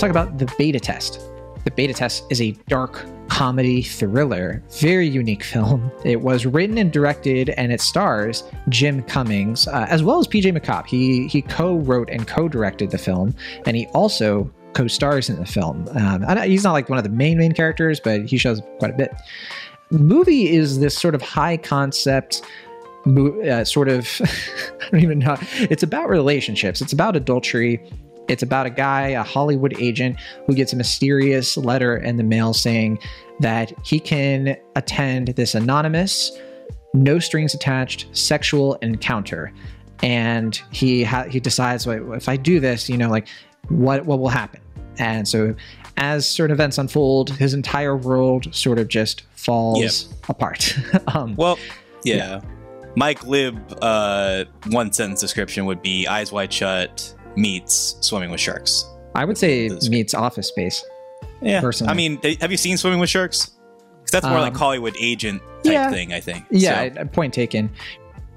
let's talk about the beta test. The Beta Test is a dark comedy thriller, very unique film. It was written and directed, and it stars Jim Cummings uh, as well as PJ McCabe. He he co-wrote and co-directed the film, and he also co-stars in the film. Um, he's not like one of the main main characters, but he shows quite a bit. The movie is this sort of high concept. Uh, sort of, I don't even know. It's about relationships. It's about adultery it's about a guy, a Hollywood agent, who gets a mysterious letter in the mail saying that he can attend this anonymous, no strings attached sexual encounter. And he ha- he decides, well, if I do this, you know, like what what will happen? And so, as certain events unfold, his entire world sort of just falls yep. apart. um, well, yeah. yeah. Mike Lib, uh, one sentence description would be eyes wide shut, meets Swimming with Sharks. I would say meets Office Space. Yeah, personally. I mean, have you seen Swimming with Sharks? Because that's more um, like Hollywood agent type yeah, thing, I think. Yeah, so. point taken.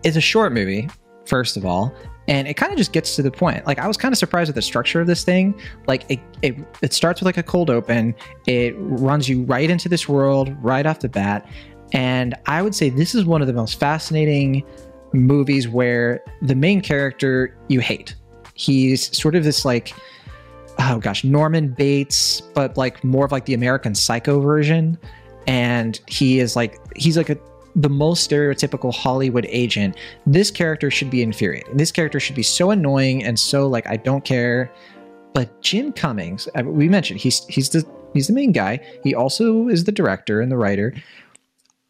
It's a short movie, first of all, and it kind of just gets to the point. Like I was kind of surprised at the structure of this thing. Like it, it, it starts with like a cold open. It runs you right into this world right off the bat, and I would say this is one of the most fascinating movies where the main character you hate He's sort of this like oh gosh, Norman Bates, but like more of like the American Psycho version. And he is like he's like a the most stereotypical Hollywood agent. This character should be infuriating. This character should be so annoying and so like I don't care. But Jim Cummings, uh, we mentioned he's he's the he's the main guy. He also is the director and the writer.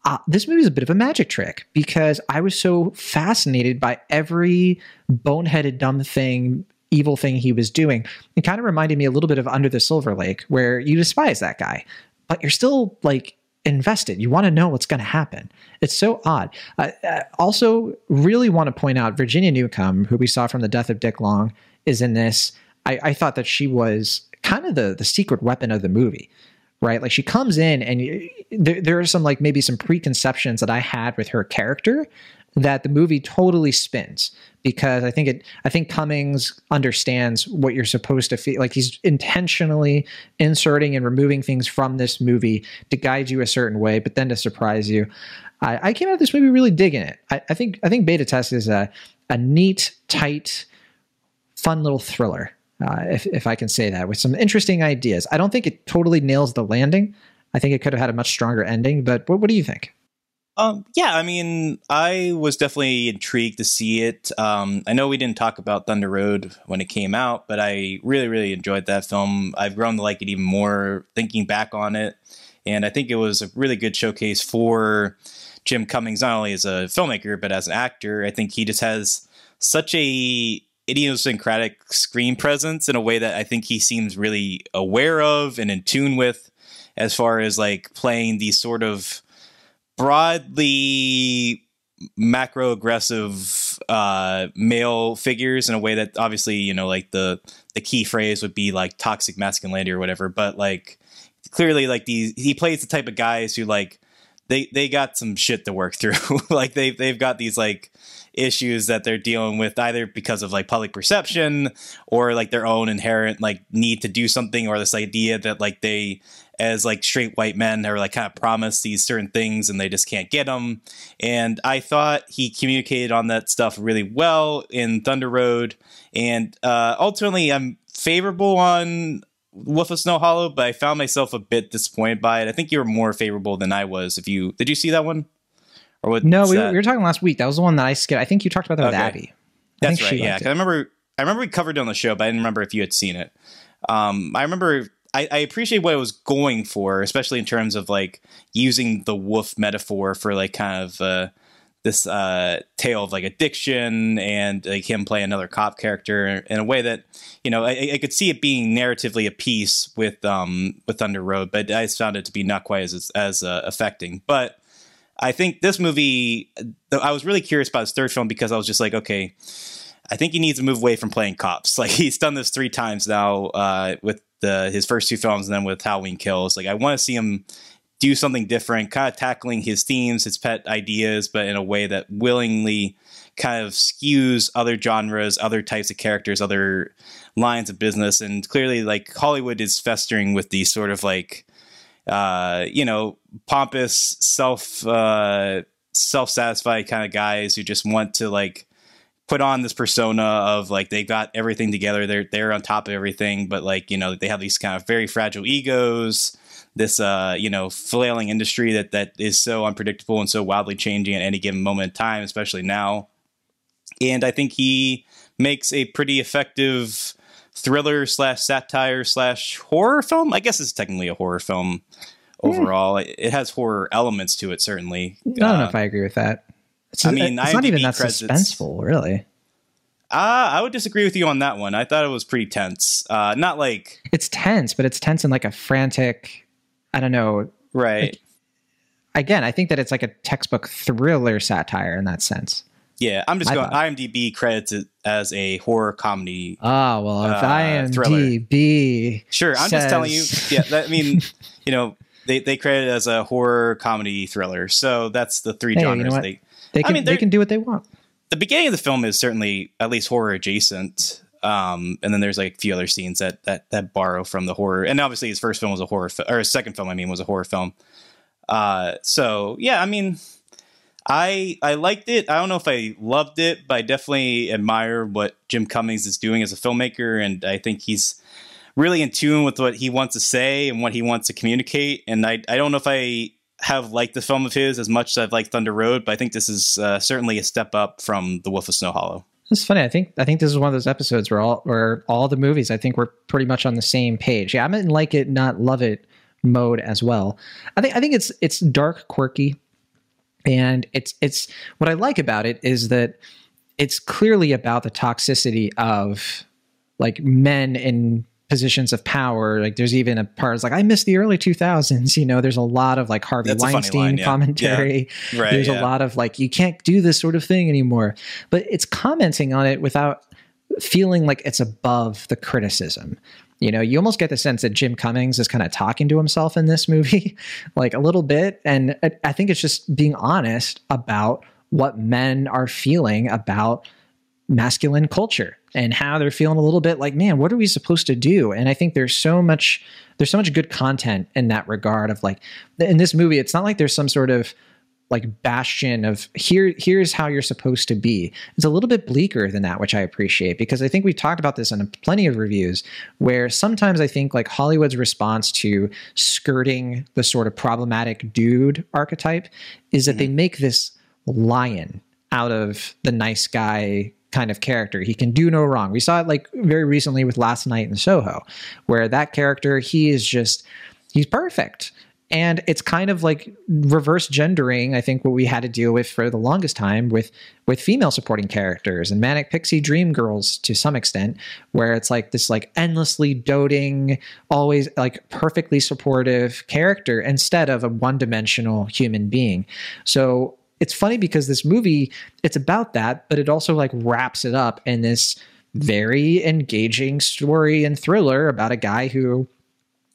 Uh, this movie is a bit of a magic trick because I was so fascinated by every boneheaded, dumb thing, evil thing he was doing. It kind of reminded me a little bit of Under the Silver Lake, where you despise that guy, but you're still like invested. You want to know what's going to happen. It's so odd. Uh, uh, also, really want to point out Virginia Newcomb, who we saw from The Death of Dick Long, is in this. I, I thought that she was kind of the the secret weapon of the movie right? Like she comes in and uh, there, there are some like maybe some preconceptions that I had with her character that the movie totally spins because I think it I think Cummings understands what you're supposed to feel like he's intentionally inserting and removing things from this movie to guide you a certain way, but then to surprise you. I, I came out of this movie really digging it. I, I think I think Beta Test is a a neat, tight, fun little thriller uh, if, if I can say that, with some interesting ideas. I don't think it totally nails the landing. I think it could have had a much stronger ending, but what, what do you think? Um, yeah, I mean, I was definitely intrigued to see it. Um, I know we didn't talk about Thunder Road when it came out, but I really, really enjoyed that film. I've grown to like it even more thinking back on it. And I think it was a really good showcase for Jim Cummings, not only as a filmmaker, but as an actor. I think he just has such a idiosyncratic screen presence in a way that I think he seems really aware of and in tune with as far as like playing these sort of broadly macro aggressive uh male figures in a way that obviously you know like the the key phrase would be like toxic masculinity or whatever but like clearly like these he plays the type of guys who like they they got some shit to work through. Like they they've got these like issues that they're dealing with either because of like public perception or like their own inherent like need to do something or this idea that like they as like straight white men are like kind of promised these certain things and they just can't get them and i thought he communicated on that stuff really well in thunder road. And uh ultimately i'm favorable on Wolf of Snow Hollow, but I found myself a bit disappointed by it. I think you were more favorable than I was. If you did, you see that one? Or what? No, we, we, were talking last week. That was the one that I skipped. I think you talked about that okay. with Abby. I That's right. Yeah, I remember. I remember we covered it on the show, but I didn't remember if you had seen it. Um, I remember. I, I appreciate what it was going for, especially in terms of like using the wolf metaphor for like kind of uh, this uh, tale of like addiction and like him play another cop character in a way that you know I, I, could see it being narratively a piece with um with Thunder Road, but I found it to be not quite as as uh, affecting. But I think this movie, I was really curious about his third film because I was just like, okay, I think he needs to move away from playing cops. Like he's done this three times now uh, with the his first two films and then with Halloween Kills. Like I want to see him do something different, kind of tackling his themes, his pet ideas, but in a way that willingly kind of skews other genres, other types of characters, other lines of business, and clearly, like Hollywood is festering with these sort of like, uh, you know, pompous, self uh, self satisfied kind of guys who just want to like put on this persona of like they got everything together, they're they're on top of everything, but like you know they have these kind of very fragile egos. This uh, you know flailing industry that that is so unpredictable and so wildly changing at any given moment in time, especially now. And I think he makes a pretty effective thriller slash satire slash horror film. I guess it's technically a horror film overall. Yeah. It has horror elements to it, certainly. I don't uh, know if I agree with that. It's, I mean, it's IMDb not even that credits, suspenseful, really. Uh, I would disagree with you on that one. I thought it was pretty tense. Uh, not like it's tense, but it's tense in like a frantic. I don't know. Right. Like, again, I think that it's like a textbook thriller satire in that sense. Yeah, I'm just I going. Thought. IMDb credits it as a horror comedy. Oh well, if uh, IMDb thriller. sure, I'm says... just telling you. Yeah, that, I mean, you know, they they credit it as a horror comedy thriller. So that's the three hey, genres. You know they they can I mean, they can do what they want. The beginning of the film is certainly at least horror adjacent. Um, and then there's like a few other scenes that that that borrow from the horror. And obviously, his first film was a horror, fi- or his second film, I mean, was a horror film. Uh, so yeah, I mean, I I liked it. I don't know if I loved it, but I definitely admire what Jim Cummings is doing as a filmmaker, and I think he's really in tune with what he wants to say and what he wants to communicate. And I I don't know if I have liked the film of his as much as I've liked Thunder Road, but I think this is uh, certainly a step up from The Wolf of Snow Hollow. It's funny. I think I think this is one of those episodes where all where all the movies I think we're pretty much on the same page. Yeah, I'm in like it, not love it mode as well. I think I think it's it's dark, quirky, and it's it's what I like about it is that it's clearly about the toxicity of like men in positions of power. Like there's even a part like I miss the early 2000s. You know, there's a lot of like Harvey That's Weinstein line, yeah. commentary. Yeah. Right, there's yeah. a lot of like you can't do this sort of thing anymore. But it's commenting on it without feeling like it's above the criticism. You know, you almost get the sense that Jim Cummings is kind of talking to himself in this movie, like a little bit. And I think it's just being honest about what men are feeling about masculine culture and how they're feeling a little bit like, man, what are we supposed to do? And I think there's so much there's so much good content in that regard of like in this movie, it's not like there's some sort of like bastion of here here's how you're supposed to be it's a little bit bleaker than that which i appreciate because i think we've talked about this in plenty of reviews where sometimes i think like hollywood's response to skirting the sort of problematic dude archetype is that mm-hmm. they make this lion out of the nice guy kind of character. He can do no wrong. We saw it like very recently with Last Night in Soho, where that character, he is just, he's perfect. And it's kind of like reverse gendering, I think, what we had to deal with for the longest time with with female supporting characters and manic pixie dream girls to some extent, where it's like this like endlessly doting, always like perfectly supportive character instead of a one-dimensional human being. So it's funny because this movie it's about that, but it also like wraps it up in this very engaging story and thriller about a guy who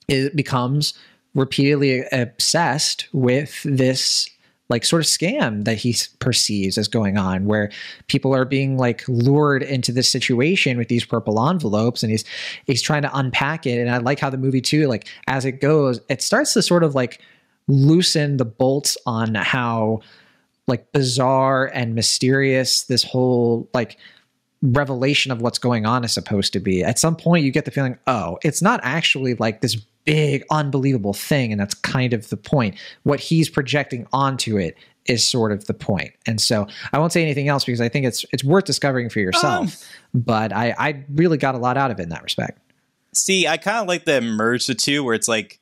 is, becomes repeatedly obsessed with this like sort of scam that he perceives as going on where people are being like lured into this situation with these purple envelopes and he's he's trying to unpack it and i like how the movie too like as it goes it starts to sort of like loosen the bolts on how like bizarre and mysterious this whole like revelation of what's going on is supposed to be. At some point, you get the feeling, oh, it's not actually like this big, unbelievable thing. And that's kind of the point. What he's projecting onto it is sort of the point. And so I won't say anything else because I think it's it's worth discovering for yourself. Um, but I, I really got a lot out of it in that respect. See, I kind of like the merge the two where it's like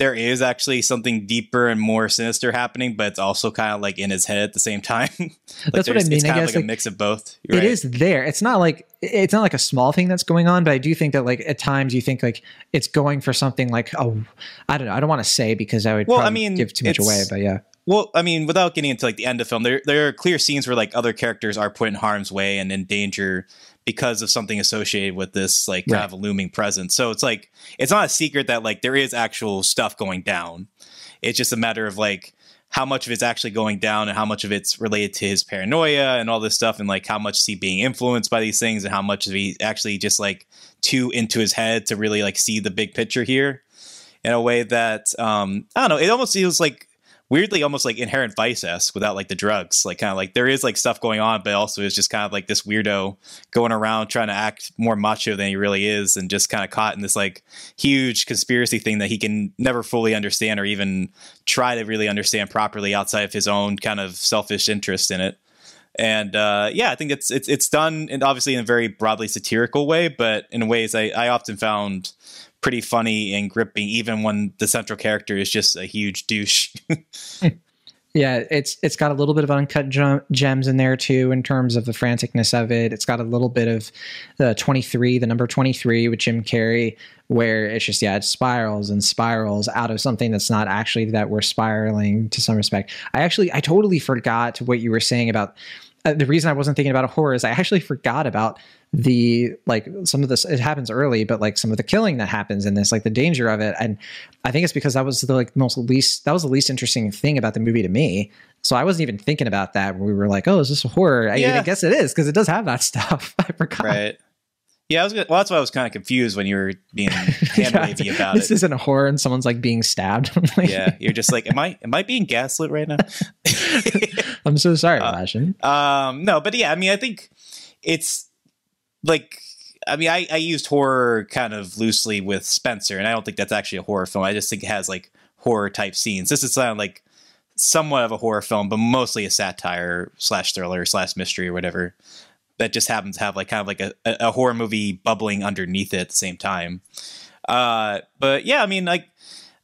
there is actually something deeper and more sinister happening, but it's also kind of like in his head at the same time. like that's what I mean. It's kind I guess, of like, like a mix of both. Right. is there. It's not like it's not like a small thing that's going on, but I do think that like at times you think like it's going for something like oh I don't know. I don't want to say because I would well, I mean, give too much away, but yeah. Well, I mean, without getting into like the end of film, there there are clear scenes where like other characters are put in harm's way and in danger because of something associated with this like right. kind of a looming presence. So it's like it's not a secret that like there is actual stuff going down. It's just a matter of like how much of it's actually going down and how much of it's related to his paranoia and all this stuff and like how much is he being influenced by these things and how much is he actually just like too into his head to really like see the big picture here in a way that um I don't know, it almost feels like weirdly almost like inherent vice s without like the drugs. Like kind of like there is like stuff going on but also it's just kind of like this weirdo going around trying to act more macho than he really is and just kind of caught in this like huge conspiracy thing that he can never fully understand or even try to really understand properly outside of his own kind of selfish interest in it. And uh, yeah, I think it's it's it's done, and obviously in a very broadly satirical way, but in ways I, I often found pretty funny and gripping, even when the central character is just a huge douche. yeah, it's it's got a little bit of uncut gems in there too, in terms of the franticness of it. It's got a little bit of uh, the twenty three, the number twenty three with Jim Carrey, where it's just yeah, it spirals and spirals out of something that's not actually that we're spiraling to some respect. I actually I totally forgot what you were saying about uh, the reason I wasn't thinking about a horror is I actually forgot about the like some of this it happens early but like some of the killing that happens in this like the danger of it. And i think it's because that was the like most least that was the least interesting thing about the movie to me. So i wasn't even thinking about that when we were like oh is this a horror? Yeah. I, I guess it is because it does have that stuff. I forgot. Right yeah, I was. Gonna, well, that's why I was kind of confused when you were being hand wavy yeah, about this it. This isn't a horror, and someone's like being stabbed. like, yeah, you're just like, am I? Am I being gaslit right now? I'm so sorry, uh, Um, no, but yeah, I mean, I think it's like I mean, I, I used horror kind of loosely with Spencer, and I don't think that's actually a horror film. I just think it has like horror type scenes. This is sound like somewhat of a horror film, but mostly a satire slash thriller slash mystery or whatever that just happens to have like kind of like a, a horror movie bubbling underneath it at the same time. Uh, but yeah, I mean, like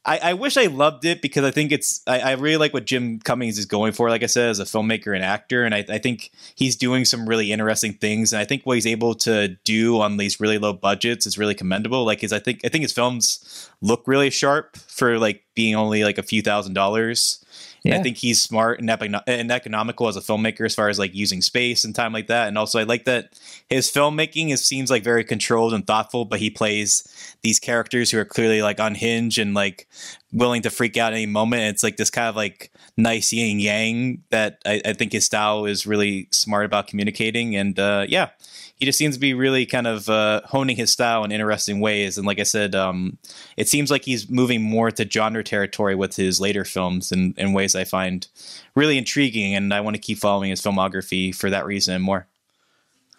I, I, wish I loved it because I think it's I, I, really like what Jim Cummings is going for, like I said, as a filmmaker and actor, and I, I, think he's doing some really interesting things. And I think what he's able to do on these really low budgets is really commendable. Like his I think I think his films look really sharp for like being only like a few thousand dollars. Yeah. I think he's smart and, and economical as a filmmaker as far as like using space and time like that. And also, I like that his filmmaking is seems like very controlled and thoughtful, but he plays these characters who are clearly like unhinged and like willing to freak out any moment. It's like this kind of like nice yin yang that I, I think his style is really smart about communicating. And uh, yeah, he just seems to be really kind of uh, honing his style in interesting ways. And like I said, um, it seems like he's moving more to genre territory with his later films in, in ways I find really intriguing. And I want to keep following his filmography for that reason and more.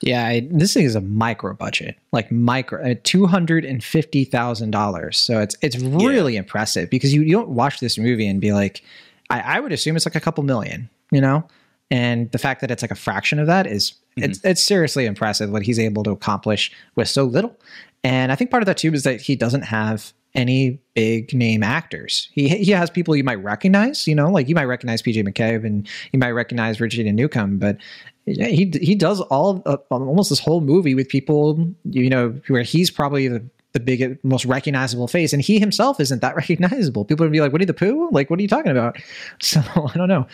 Yeah, I, this thing is a micro budget, like micro, uh, two hundred and fifty thousand dollars. So it's it's really yeah. impressive because you, you don't watch this movie and be like, I, I would assume it's like a couple million, you know, and the fact that it's like a fraction of that is mm-hmm. it's it's seriously impressive what he's able to accomplish with so little. And I think part of that too is that he doesn't have any big name actors. He he has people you might recognize, you know, like you might recognize PJ McCabe and you might recognize Virginia Newcomb, but he he does all uh, almost this whole movie with people, you know, where he's probably the the biggest, most recognizable face, and he himself isn't that recognizable. People would be like, "Winnie the Pooh? Like, what are you talking about?" So I don't know.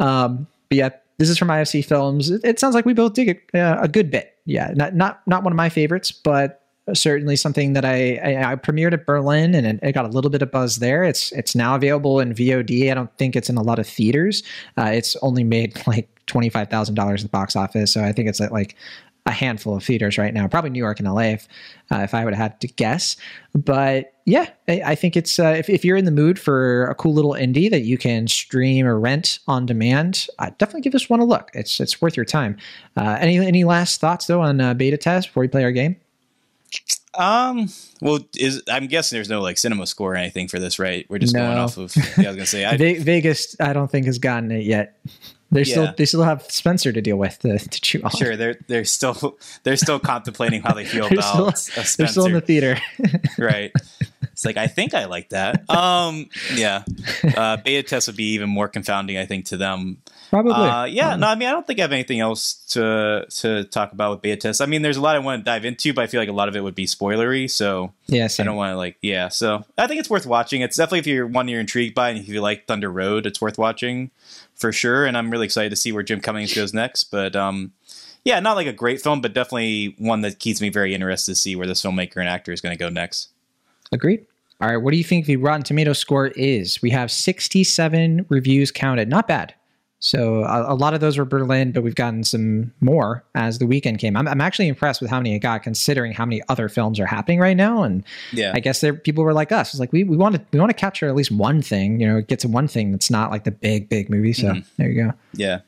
Um, but yeah, this is from IFC Films. It, it sounds like we both dig it uh, a good bit. Yeah, not not not one of my favorites, but certainly something that I, I, I premiered at Berlin and it, got a little bit of buzz there. It's it's now available in VOD. I don't think it's in a lot of theaters. Uh, it's only made like twenty five thousand dollars at the box office, so I think it's at like a handful of theaters right now, probably New York and LA, if, uh, if I would have had to guess. But yeah, I, I think it's uh, if, if you're in the mood for a cool little indie that you can stream or rent on demand, uh, definitely give this one a look. It's it's worth your time. Uh, any any last thoughts though on uh, beta test before we play our game? Um. Well, is I'm guessing there's no like cinema score or anything for this, right? We're just no. going off of. Yeah, I was gonna say I, Vegas. I don't think has gotten it yet. They yeah. still they still have Spencer to deal with to, to chew on. Sure, they're they're still they're still contemplating how they feel about still, Spencer. They're still in the theater, right? It's like I think I like that. Um, yeah, uh, beta test would be even more confounding, I think, to them. Probably. Uh, yeah. Um, no, I mean, I don't think I have anything else to to talk about with beta test. I mean, there's a lot I want to dive into, but I feel like a lot of it would be spoilery. So yeah, I don't want to like yeah. So I think it's worth watching. It's definitely if you're one you're intrigued by, and if you like Thunder Road, it's worth watching for sure. And I'm really excited to see where Jim Cummings goes next. But um, yeah, not like a great film, but definitely one that keeps me very interested to see where this filmmaker and actor is going to go next. Agreed. All right, what do you think the Rotten Tomato score is? We have 67 reviews counted. Not bad. So a, a, lot of those were Berlin, but we've gotten some more as the weekend came. I'm, I'm actually impressed with how many it got, considering how many other films are happening right now. And yeah, I guess there people were like us. It's like we, we want to we want to capture at least one thing. You know, get to one thing that's not like the big big movie. So mm-hmm. there you go. Yeah,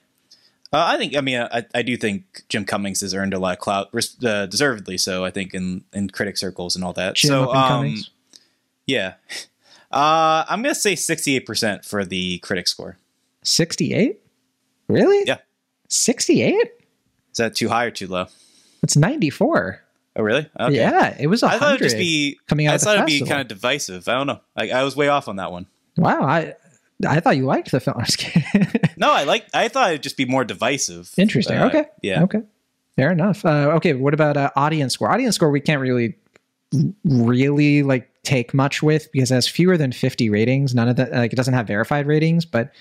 uh, I think. I mean, I, I do think Jim Cummings has earned a lot of clout, uh, deservedly so. I think in in critic circles and all that. Jim so um, yeah, uh, I'm gonna say 68 percent for the critic score. 68. Really? Yeah. 68? Is that too high or too low? It's 94. Oh, really? Okay. Yeah, it was 100 I thought it'd just be coming out. I thought it'd be kind of divisive. I don't know. I, I was way off on that one. Wow, I I thought you liked the film. I was kidding. no, I like. I thought it'd just be more divisive. Interesting. Uh, okay. Yeah. Okay. Fair enough. Uh, okay. What about uh, audience score? Audience score, we can't really, really like take much with because it has fewer than 50 ratings. None of that, like, it doesn't have verified ratings, but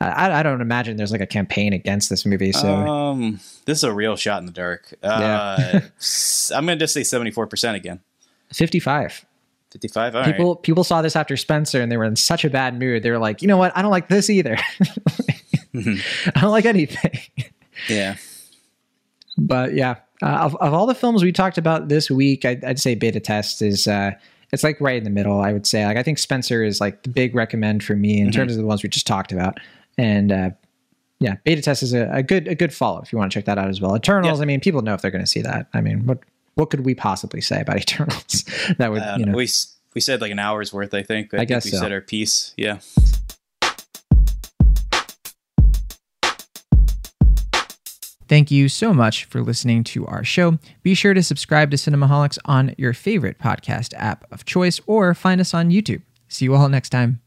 I, I, don't imagine there's like a campaign against this movie. So um, this is a real shot in the dark. Uh, yeah. I'm gonna just say 74 percent again. 55. 55. All people right. people saw this after Spencer and they were in such a bad mood. They were like, you know what? I don't like this either. mm-hmm. I don't like anything. Yeah. But yeah, uh, of, of all the films we talked about this week, I'd, I'd say Beta Test is uh, it's like right in the middle. I would say like I think Spencer is like the big recommend for me in mm-hmm. terms of the ones we just talked about and uh, yeah, beta test is a, a good a good follow if you want to check that out as well. Eternals, I mean, people know if they're going to see that. I mean, what what could we possibly say about Eternals that would you know? We we said like an hour's worth. I think. I, I think guess we so. said our piece. Yeah. Thank you so much for listening to our show. Be sure to subscribe to Cinemaholics on your favorite podcast app of choice or find us on YouTube. See you all next time.